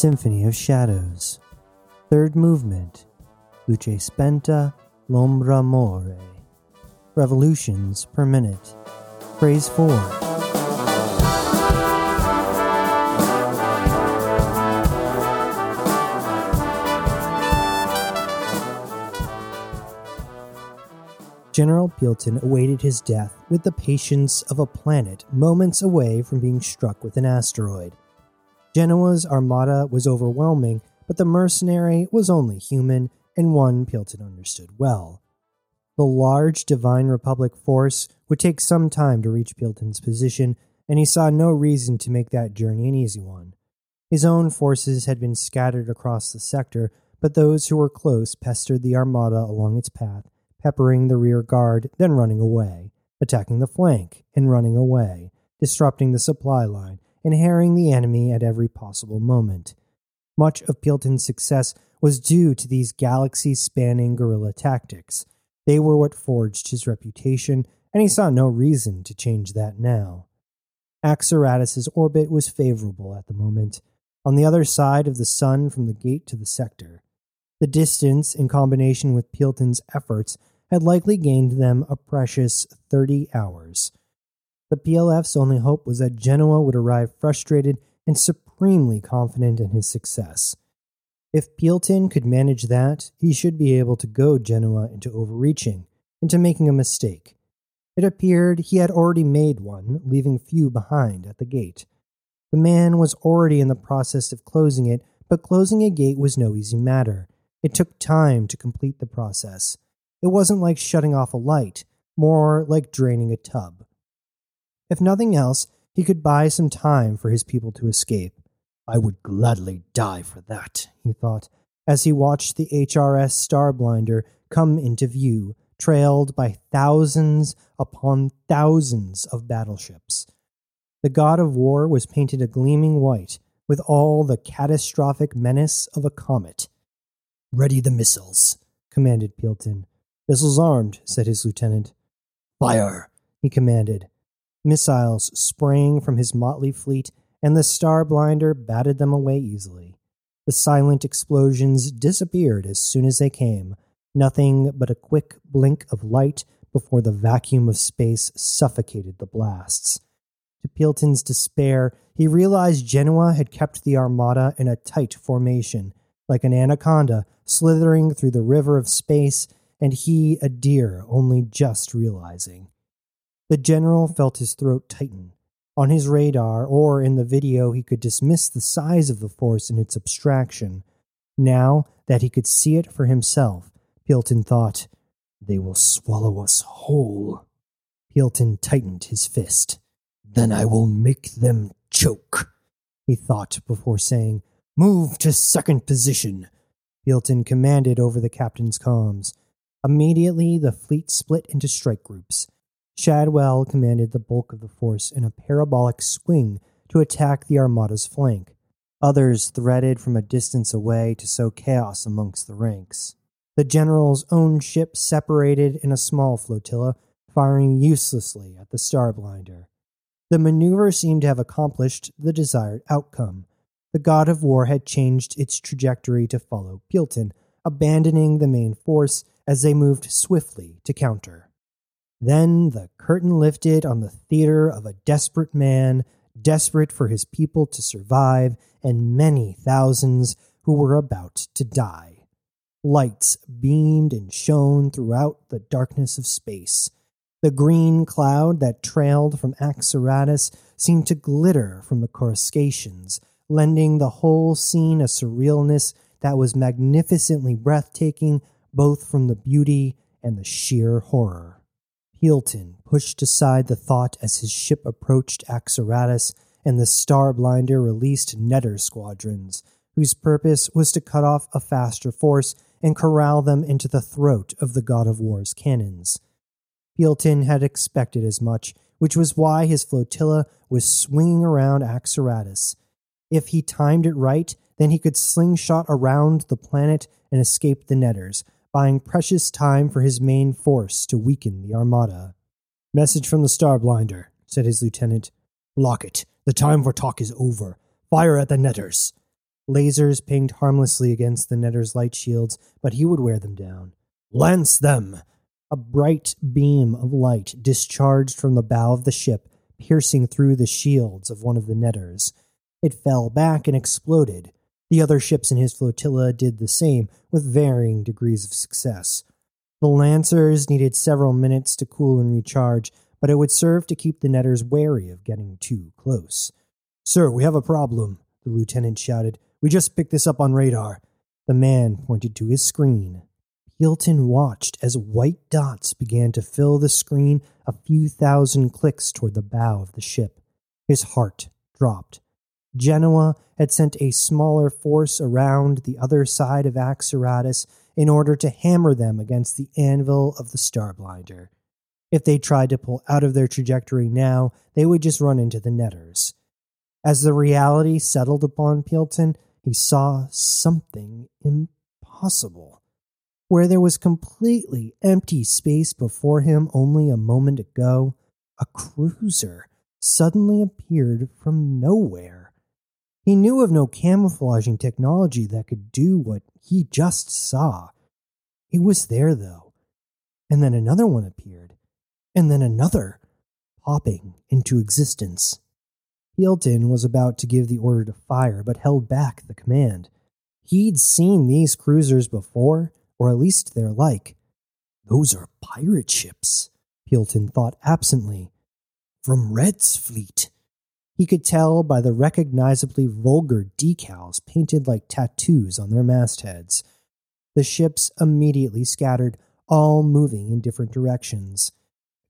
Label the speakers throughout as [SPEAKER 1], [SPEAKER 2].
[SPEAKER 1] Symphony of Shadows. Third movement, Luce Spenta, L'Ombra More. Revolutions per minute. Phrase 4. General Pielton awaited his death with the patience of a planet moments away from being struck with an asteroid. Genoa's armada was overwhelming, but the mercenary was only human and one Pielton understood well. The large Divine Republic force would take some time to reach Pielton's position, and he saw no reason to make that journey an easy one. His own forces had been scattered across the sector, but those who were close pestered the armada along its path, peppering the rear guard, then running away, attacking the flank and running away, disrupting the supply line, and harrying the enemy at every possible moment. Much of Pielton's success was due to these galaxy spanning guerrilla tactics. They were what forged his reputation, and he saw no reason to change that now. Axaratus' orbit was favorable at the moment, on the other side of the sun from the gate to the sector. The distance, in combination with Pielton's efforts, had likely gained them a precious 30 hours. The PLF's only hope was that Genoa would arrive frustrated and supremely confident in his success. If Pielton could manage that, he should be able to goad Genoa into overreaching, into making a mistake. It appeared he had already made one, leaving few behind at the gate. The man was already in the process of closing it, but closing a gate was no easy matter. It took time to complete the process. It wasn't like shutting off a light, more like draining a tub. If nothing else, he could buy some time for his people to escape. I would gladly die for that, he thought, as he watched the HRS Starblinder come into view, trailed by thousands upon thousands of battleships. The god of war was painted a gleaming white, with all the catastrophic menace of a comet. Ready the missiles, commanded Pielton. Missiles armed, said his lieutenant. Fire, he commanded, Missiles sprang from his motley fleet, and the Starblinder batted them away easily. The silent explosions disappeared as soon as they came, nothing but a quick blink of light before the vacuum of space suffocated the blasts. To Pielton's despair, he realized Genoa had kept the armada in a tight formation, like an anaconda slithering through the river of space, and he a deer only just realizing. The general felt his throat tighten. On his radar or in the video, he could dismiss the size of the force and its abstraction. Now that he could see it for himself, Pielton thought, They will swallow us whole. Pielton tightened his fist. Then I will make them choke, he thought before saying, Move to second position. Pielton commanded over the captain's comms. Immediately, the fleet split into strike groups. Shadwell commanded the bulk of the force in a parabolic swing to attack the Armada's flank. Others threaded from a distance away to sow chaos amongst the ranks. The general's own ship separated in a small flotilla, firing uselessly at the Starblinder. The maneuver seemed to have accomplished the desired outcome. The god of war had changed its trajectory to follow Pielton, abandoning the main force as they moved swiftly to counter. Then the curtain lifted on the theater of a desperate man, desperate for his people to survive, and many thousands who were about to die. Lights beamed and shone throughout the darkness of space. The green cloud that trailed from Axaratus seemed to glitter from the coruscations, lending the whole scene a surrealness that was magnificently breathtaking, both from the beauty and the sheer horror. Pielton pushed aside the thought as his ship approached Axaratus, and the Starblinder released Netter squadrons, whose purpose was to cut off a faster force and corral them into the throat of the God of War's cannons. Pielton had expected as much, which was why his flotilla was swinging around Axaratus. If he timed it right, then he could slingshot around the planet and escape the Netters, buying precious time for his main force to weaken the Armada. Message from the Starblinder, said his lieutenant. Block it. The time for talk is over. Fire at the netters. Lasers pinged harmlessly against the netter's light shields, but he would wear them down. Lance them! A bright beam of light discharged from the bow of the ship, piercing through the shields of one of the netters. It fell back and exploded. The other ships in his flotilla did the same, with varying degrees of success. The Lancers needed several minutes to cool and recharge, but it would serve to keep the netters wary of getting too close. Sir, we have a problem, the lieutenant shouted. We just picked this up on radar. The man pointed to his screen. Pilton watched as white dots began to fill the screen a few thousand clicks toward the bow of the ship. His heart dropped. Genoa had sent a smaller force around the other side of Axaratus in order to hammer them against the anvil of the Starblinder. If they tried to pull out of their trajectory now, they would just run into the netters. As the reality settled upon Pilton, he saw something impossible. Where there was completely empty space before him only a moment ago, a cruiser suddenly appeared from nowhere. He knew of no camouflaging technology that could do what he just saw. It was there, though. And then another one appeared, and then another, popping into existence. Pilton was about to give the order to fire, but held back the command. He'd seen these cruisers before, or at least their like. Those are pirate ships, Pilton thought absently. From Red's fleet. He could tell by the recognizably vulgar decals painted like tattoos on their mastheads. The ships immediately scattered, all moving in different directions,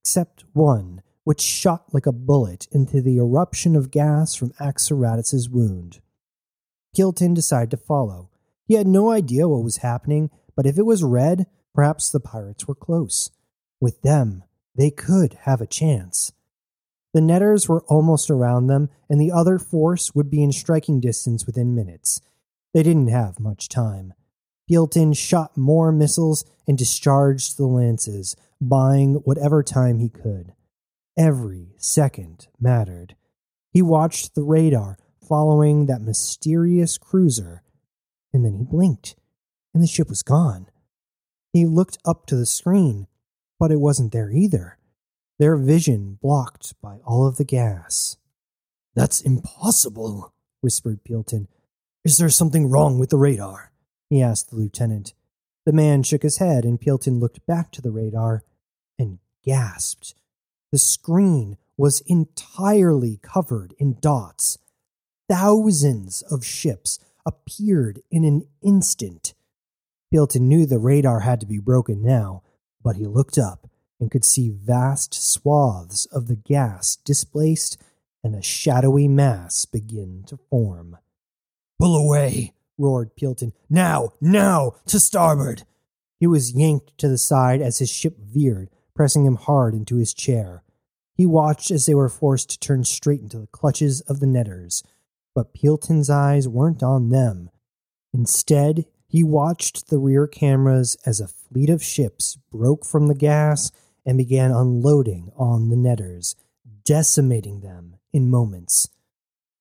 [SPEAKER 1] except one which shot like a bullet into the eruption of gas from Axaratus's wound. Pilton decided to follow. He had no idea what was happening, but if it was red, perhaps the pirates were close. With them, they could have a chance. The netters were almost around them, and the other force would be in striking distance within minutes. They didn't have much time. Pilton shot more missiles and discharged the lances, buying whatever time he could. Every second mattered. He watched the radar following that mysterious cruiser, and then he blinked, and the ship was gone. He looked up to the screen, but it wasn't there either. Their vision blocked by all of the gas. That's impossible, whispered Pilton. Is there something wrong with the radar? he asked the lieutenant. The man shook his head, and Pilton looked back to the radar and gasped. The screen was entirely covered in dots. Thousands of ships appeared in an instant. Pilton knew the radar had to be broken now, but he looked up and could see vast swaths of the gas displaced and a shadowy mass begin to form. Pull away, roared Pilton. Now, now, to starboard! He was yanked to the side as his ship veered, pressing him hard into his chair. He watched as they were forced to turn straight into the clutches of the netters, but Pilton's eyes weren't on them. Instead, he watched the rear cameras as a fleet of ships broke from the gas and began unloading on the netters, decimating them in moments.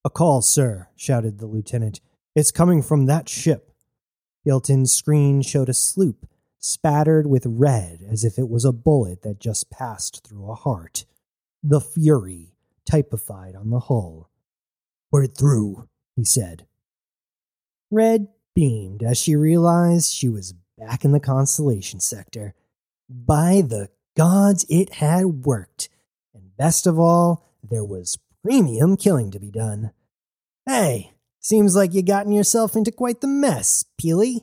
[SPEAKER 1] A call, sir, shouted the lieutenant. It's coming from that ship. Pilton's screen showed a sloop spattered with red as if it was a bullet that just passed through a heart. The Fury typified on the hull. Put it through, he said. Red beamed as she realized she was back in the constellation sector. By the gods, it had worked. And best of all, there was premium killing to be done. Hey, seems like you gotten yourself into quite the mess, Peely.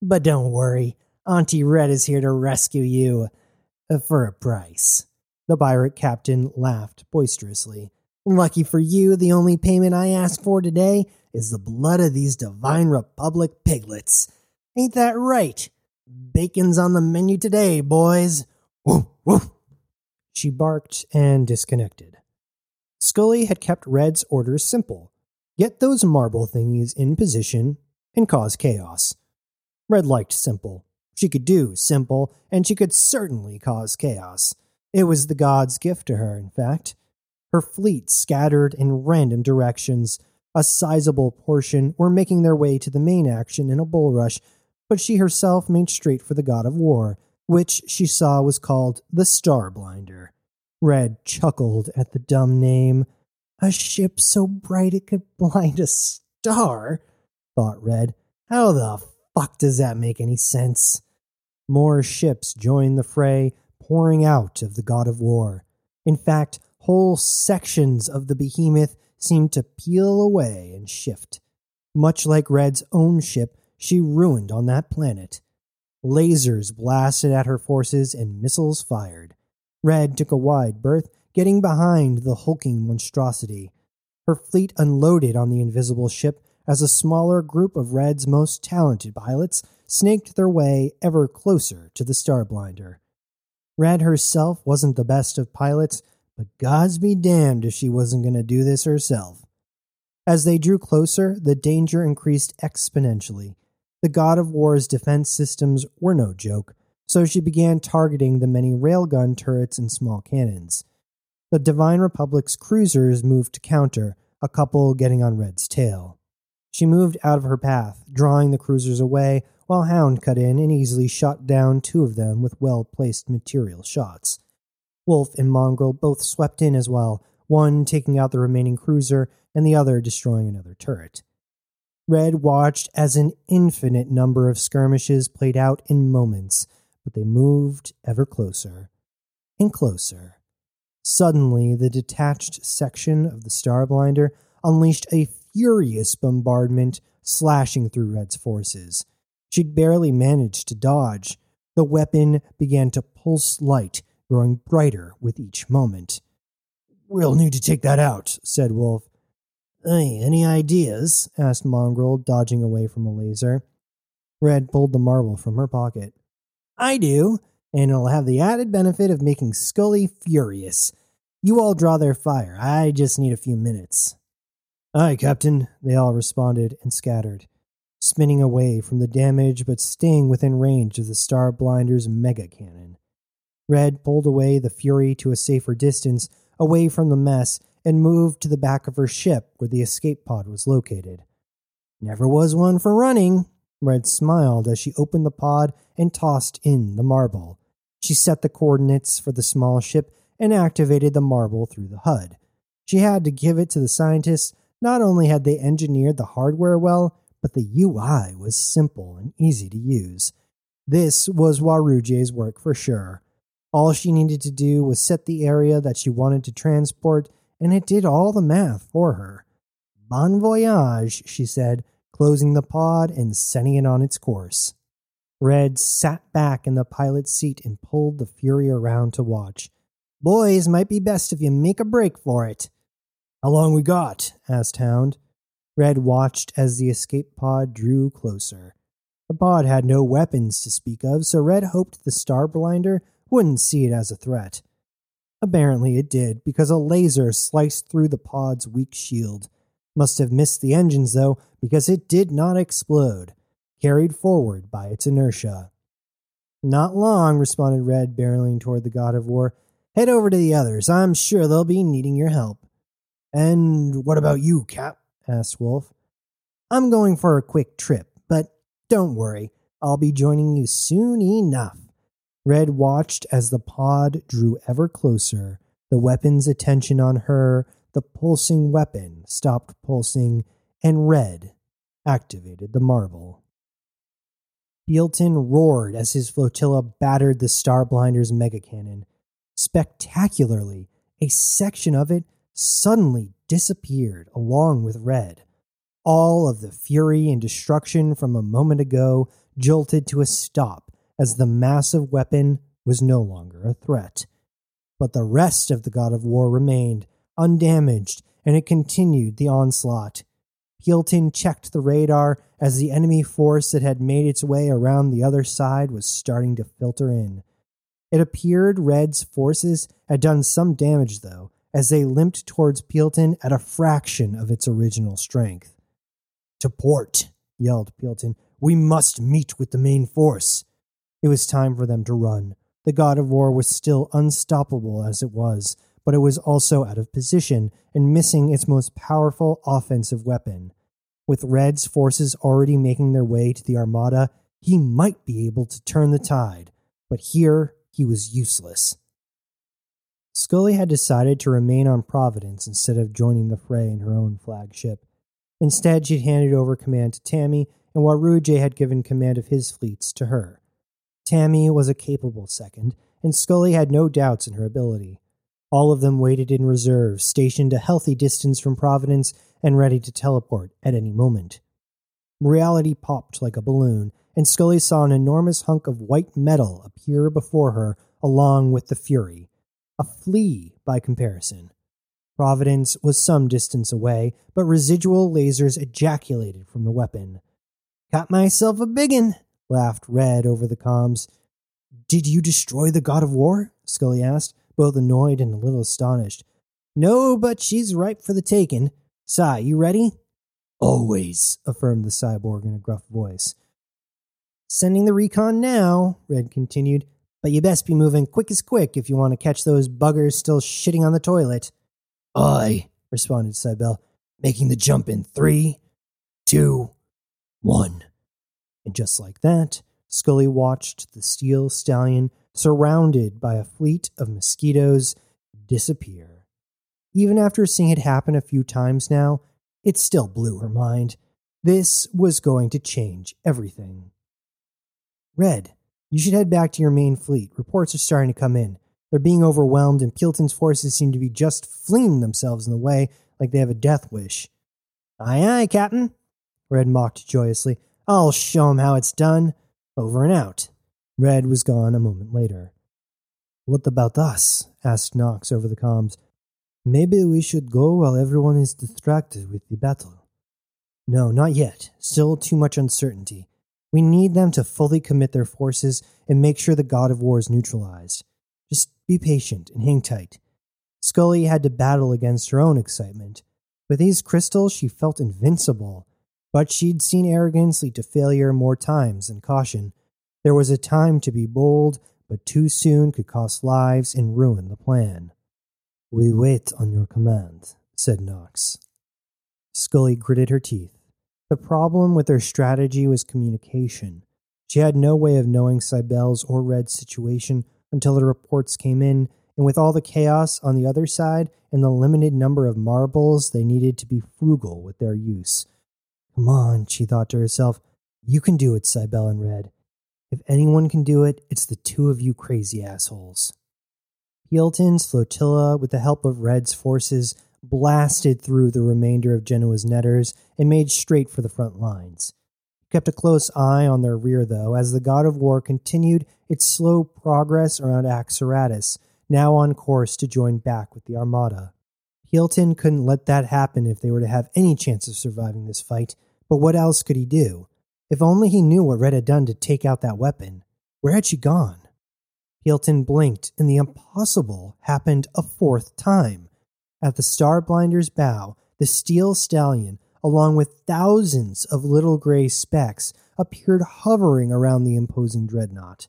[SPEAKER 1] But don't worry, Auntie Red is here to rescue you uh, for a price. The pirate captain laughed boisterously. Lucky for you, the only payment I ask for today is the blood of these Divine Republic piglets. Ain't that right? Bacon's on the menu today, boys. Woof, woof. She barked and disconnected. Scully had kept Red's orders simple get those marble thingies in position and cause chaos. Red liked simple. She could do simple, and she could certainly cause chaos. It was the god's gift to her, in fact. Her fleet scattered in random directions, A sizable portion were making their way to the main action in a bull rush, but she herself made straight for the god of war, which she saw was called the Starblinder. Red chuckled at the dumb name. A ship so bright it could blind a star, thought Red. How the fuck does that make any sense? More ships joined the fray, pouring out of the god of war. In fact, whole sections of the behemoth seemed to peel away and shift. Much like Red's own ship, she ruined on that planet. Lasers blasted at her forces and missiles fired. Red took a wide berth, getting behind the hulking monstrosity. Her fleet unloaded on the invisible ship as a smaller group of Red's most talented pilots snaked their way ever closer to the Starblinder. Red herself wasn't the best of pilots, but gods be damned if she wasn't going to do this herself. As they drew closer, the danger increased exponentially. The God of War's defense systems were no joke, so she began targeting the many railgun turrets and small cannons. The Divine Republic's cruisers moved to counter, a couple getting on Red's tail. She moved out of her path, drawing the cruisers away, while Hound cut in and easily shot down two of them with well placed material shots. Wolf and Mongrel both swept in as well, one taking out the remaining cruiser and the other destroying another turret. Red watched as an infinite number of skirmishes played out in moments, but they moved ever closer and closer. Suddenly, the detached section of the Starblinder unleashed a furious bombardment, slashing through Red's forces. She'd barely managed to dodge. The weapon began to pulse light, growing brighter with each moment. We'll need to take that out, said Wolf. Hey, any ideas? asked Mongrel, dodging away from a laser. Red pulled the marble from her pocket. I do, and it'll have the added benefit of making Scully furious. You all draw their fire. I just need a few minutes. Aye, Captain, they all responded and scattered, spinning away from the damage but staying within range of the Starblinder's mega cannon. Red pulled away the Fury to a safer distance, away from the mess, and moved to the back of her ship where the escape pod was located. Never was one for running. Red smiled as she opened the pod and tossed in the marble. She set the coordinates for the small ship and activated the marble through the HUD. She had to give it to the scientists. Not only had they engineered the hardware well, but the UI was simple and easy to use. This was Waruje's work for sure. All she needed to do was set the area that she wanted to transport and it did all the math for her. Bon voyage, she said, closing the pod and setting it on its course. Red sat back in the pilot's seat and pulled the Fury around to watch. Boys, might be best if you make a break for it. How long we got? asked Hound. Red watched as the escape pod drew closer. The pod had no weapons to speak of, so Red hoped the Starblinder wouldn't see it as a threat. Apparently it did, because a laser sliced through the pod's weak shield. Must have missed the engines, though, because it did not explode, carried forward by its inertia. Not long, responded Red, barreling toward the God of War. Head over to the others. I'm sure they'll be needing your help. And what about you, Cap? asked Wolf. I'm going for a quick trip, but don't worry. I'll be joining you soon enough. Red watched as the pod drew ever closer, the weapon's attention on her, the pulsing weapon stopped pulsing, and Red activated the marble. Bealton roared as his flotilla battered the Starblinder's mega cannon. Spectacularly, a section of it suddenly disappeared along with Red. All of the fury and destruction from a moment ago jolted to a stop as the massive weapon was no longer a threat. But the rest of the God of War remained undamaged, and it continued the onslaught. Bealton checked the radar as the enemy force that had made its way around the other side was starting to filter in. It appeared Red's forces had done some damage, though, as they limped towards Bealton at a fraction of its original strength. To port, yelled Bealton. We must meet with the main force. It was time for them to run. The god of war was still unstoppable as it was, but it was also out of position and missing its most powerful offensive weapon. With Red's forces already making their way to the Armada, he might be able to turn the tide, but here he was useless. Scully had decided to remain on Providence instead of joining the fray in her own flagship. Instead, she'd handed over command to Tammy, and Waruj had given command of his fleets to her. Tammy was a capable second, and Scully had no doubts in her ability. All of them waited in reserve, stationed a healthy distance from Providence and ready to teleport at any moment. Reality popped like a balloon, and Scully saw an enormous hunk of white metal appear before her along with the Fury. A flea, by comparison. Providence was some distance away, but residual lasers ejaculated from the weapon. Got myself a biggin, laughed Red over the comms. Did you destroy the God of War? Scully asked, both annoyed and a little astonished. No, but she's ripe for the taking. Sai, you ready? Always, affirmed the cyborg in a gruff voice. Sending the recon now, Red continued, but you best be moving quick as quick if you want to catch those buggers still shitting on the toilet. Aye, responded Cybele, making the jump in three, two, one. And just like that, Scully watched the steel stallion, surrounded by a fleet of mosquitoes, disappear. Even after seeing it happen a few times now, it still blew her mind. This was going to change everything. Red, you should head back to your main fleet. Reports are starting to come in. They're being overwhelmed, and Peelton's forces seem to be just flinging themselves in the way like they have a death wish. Aye, aye, Captain, Red mocked joyously. I'll show 'em how it's done. Over and out. Red was gone a moment later. What about us? asked Knox over the comms. Maybe we should go while everyone is distracted with the battle. No, not yet. Still too much uncertainty. We need them to fully commit their forces and make sure the God of War is neutralized. Just be patient and hang tight. Scully had to battle against her own excitement. With these crystals, she felt invincible, but she'd seen arrogance lead to failure more times than caution. There was a time to be bold, but too soon could cost lives and ruin the plan. We wait on your command, said Knox. Scully gritted her teeth. The problem with their strategy was communication. She had no way of knowing Cybele's or Red's situation until the reports came in, and with all the chaos on the other side and the limited number of marbles, they needed to be frugal with their use. Come on, she thought to herself. You can do it, Cybele and Red. If anyone can do it, it's the two of you crazy assholes. Peelton's flotilla, with the help of Red's forces, blasted through the remainder of Genoa's netters and made straight for the front lines. He kept a close eye on their rear, though, as the god of war continued its slow progress around Axaratus, now on course to join back with the Armada. Peelton couldn't let that happen if they were to have any chance of surviving this fight, but what else could he do? If only he knew what Red had done to take out that weapon. Where had she gone? Peelton blinked, and the impossible happened a fourth time. At the Starblinder's bow, the steel stallion, along with thousands of little gray specks, appeared hovering around the imposing dreadnought.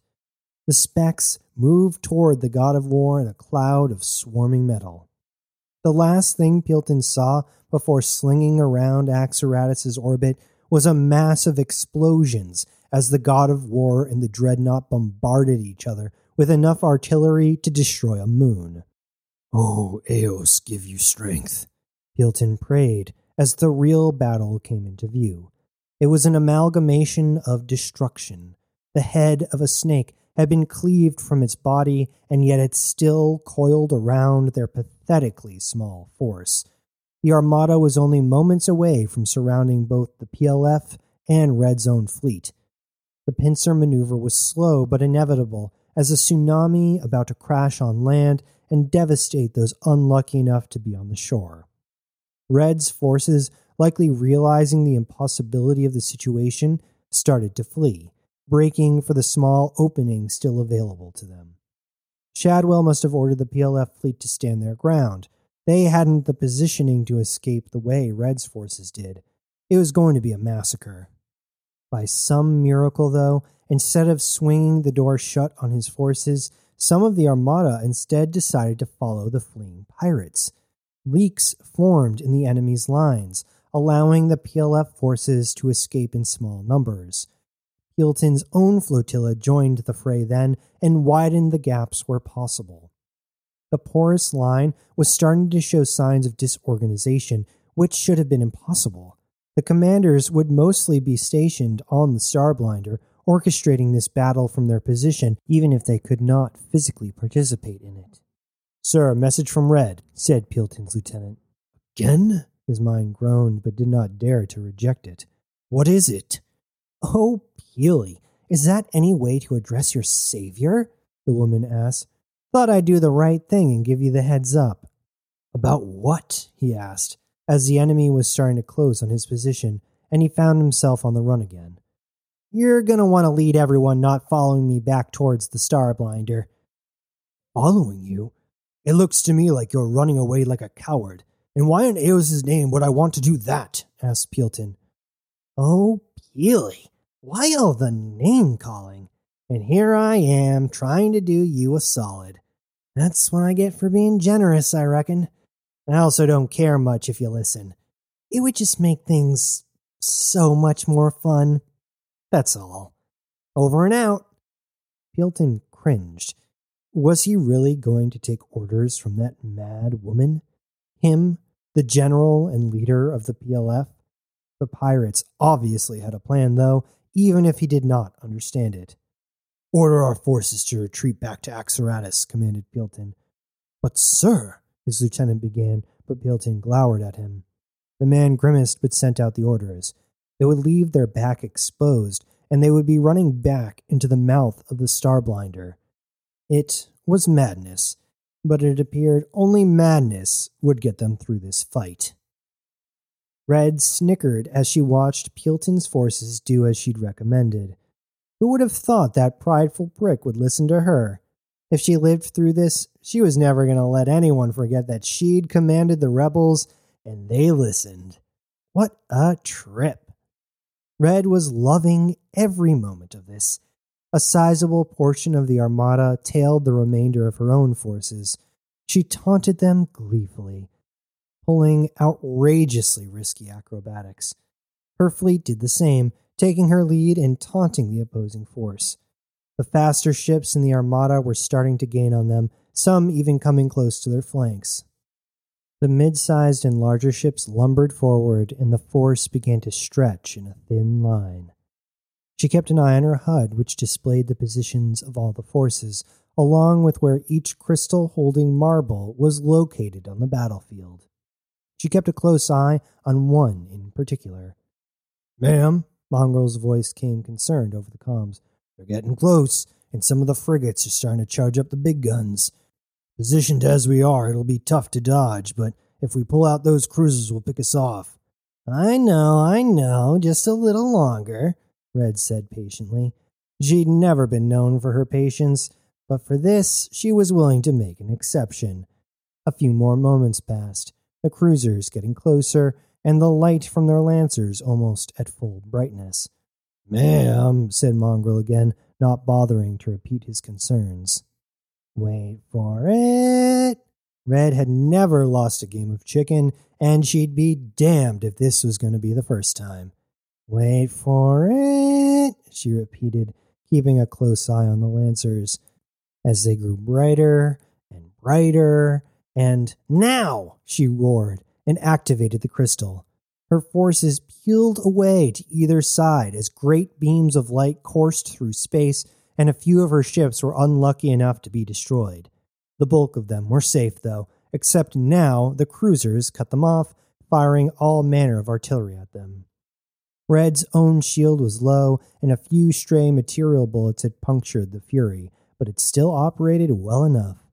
[SPEAKER 1] The specks moved toward the god of war in a cloud of swarming metal. The last thing Peelton saw before slinging around Axaratus' orbit was a mass of explosions as the god of war and the dreadnought bombarded each other with enough artillery to destroy a moon. Oh, Eos, give you strength, Peelton prayed as the real battle came into view. It was an amalgamation of destruction. The head of a snake had been cleaved from its body, and yet it still coiled around their pathetically small force. The Armada was only moments away from surrounding both the PLF and Red Zone fleet. The pincer maneuver was slow but inevitable as a tsunami about to crash on land and devastate those unlucky enough to be on the shore. Red's forces, likely realizing the impossibility of the situation, started to flee, breaking for the small opening still available to them. Shadwell must have ordered the PLF fleet to stand their ground. They hadn't the positioning to escape the way Red's forces did. It was going to be a massacre. By some miracle, though, instead of swinging the door shut on his forces, some of the Armada instead decided to follow the fleeing pirates. Leaks formed in the enemy's lines, allowing the PLF forces to escape in small numbers. Piolen's own flotilla joined the fray then and widened the gaps where possible. The porous line was starting to show signs of disorganization, which should have been impossible. The commanders would mostly be stationed on the Starblinder, orchestrating this battle from their position, even if they could not physically participate in it. Sir, a message from Red, said Piolen's lieutenant. Again? His mind groaned, but did not dare to reject it. What is it? Oh, Peely, is that any way to address your savior? The woman asked. Thought I'd do the right thing and give you the heads up. About what? he asked, as the enemy was starting to close on his position, and he found himself on the run again. You're going to want to lead everyone not following me back towards the Starblinder. Following you? It looks to me like you're running away like a coward. And why in Eos's name would I want to do that? asked Piolen. Oh, Peely, why all the name calling? And here I am trying to do you a solid. That's what I get for being generous, I reckon. I also don't care much if you listen. It would just make things so much more fun. That's all. Over and out. Piolen cringed. Was he really going to take orders from that mad woman? Him, the general and leader of the PLF? The pirates obviously had a plan, though, even if he did not understand it. Order our forces to retreat back to Axaratus, commanded Piolen. But, sir, his lieutenant began, but Piolen glowered at him. The man grimaced but sent out the orders. They would leave their back exposed, and they would be running back into the mouth of the Starblinder. It was madness, but it appeared only madness would get them through this fight. Red snickered as she watched Piolen's forces do as she'd recommended. Who would have thought that prideful prick would listen to her? If she lived through this, she was never going to let anyone forget that she'd commanded the rebels and they listened. What a trip! Red was loving every moment of this. A sizable portion of the armada tailed the remainder of her own forces. She taunted them gleefully, pulling outrageously risky acrobatics. Her fleet did the same, taking her lead and taunting the opposing force. The faster ships in the armada were starting to gain on them, some even coming close to their flanks. The mid sized and larger ships lumbered forward, and the force began to stretch in a thin line. She kept an eye on her HUD, which displayed the positions of all the forces, along with where each crystal holding marble was located on the battlefield. She kept a close eye on one in particular. Ma'am, Mongrel's voice came concerned over the comms. They're getting close, and some of the frigates are starting to charge up the big guns. Positioned as we are, it'll be tough to dodge, but if we pull out those cruisers, will pick us off. I know, I know, just a little longer, Red said patiently. She'd never been known for her patience, but for this, she was willing to make an exception. A few more moments passed, the cruisers getting closer, and the light from their lancers almost at full brightness. Ma'am, said Mongrel again, not bothering to repeat his concerns. Wait for it. Red had never lost a game of chicken, and she'd be damned if this was going to be the first time. Wait for it, she repeated, keeping a close eye on the Lancers. As they grew brighter and brighter, and now, she roared and activated the crystal. Her forces peeled away to either side as great beams of light coursed through space and a few of her ships were unlucky enough to be destroyed. The bulk of them were safe, though, except now the cruisers cut them off, firing all manner of artillery at them. Red's own shield was low, and a few stray material bullets had punctured the Fury, but it still operated well enough.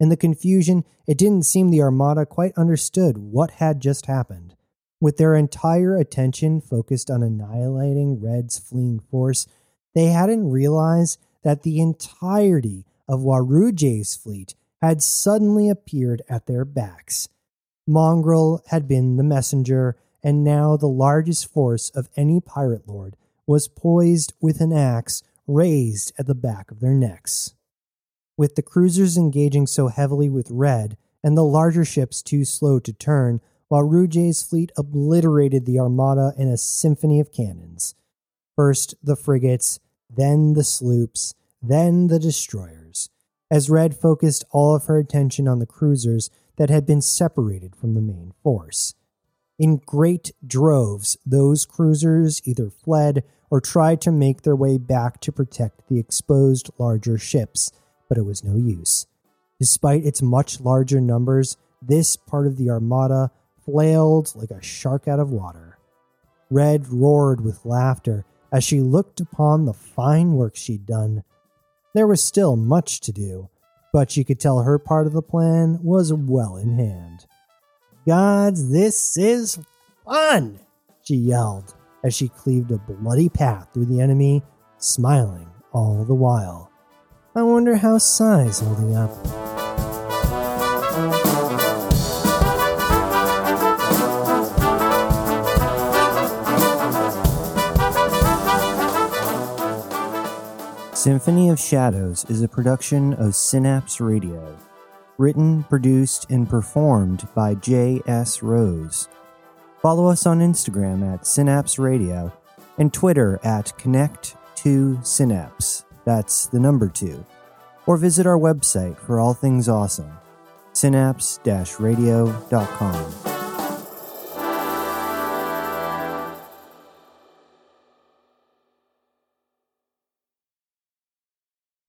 [SPEAKER 1] In the confusion, it didn't seem the Armada quite understood what had just happened. With their entire attention focused on annihilating Red's fleeing force, they hadn't realized that the entirety of Waruje's fleet had suddenly appeared at their backs. Mongrel had been the messenger, and now the largest force of any pirate lord was poised with an axe raised at the back of their necks. With the cruisers engaging so heavily with Red and the larger ships too slow to turn, while Waruje's fleet obliterated the Armada in a symphony of cannons. First the frigates, then the sloops, then the destroyers, as Red focused all of her attention on the cruisers that had been separated from the main force. In great droves, those cruisers either fled or tried to make their way back to protect the exposed larger ships, but it was no use. Despite its much larger numbers, this part of the Armada flailed like a shark out of water. Red roared with laughter as she looked upon the fine work she'd done. There was still much to do, but she could tell her part of the plan was well in hand. Gods, this is fun! she yelled as she cleaved a bloody path through the enemy, smiling all the while. I wonder how Sai's holding up. Symphony of Shadows is a production of Synapse Radio. Written, produced, and performed by J.S. Rose. Follow us on Instagram at Synapse Radio and Twitter at Connect2Synapse. That's the number two. Or visit our website for all things awesome synapse radio.com.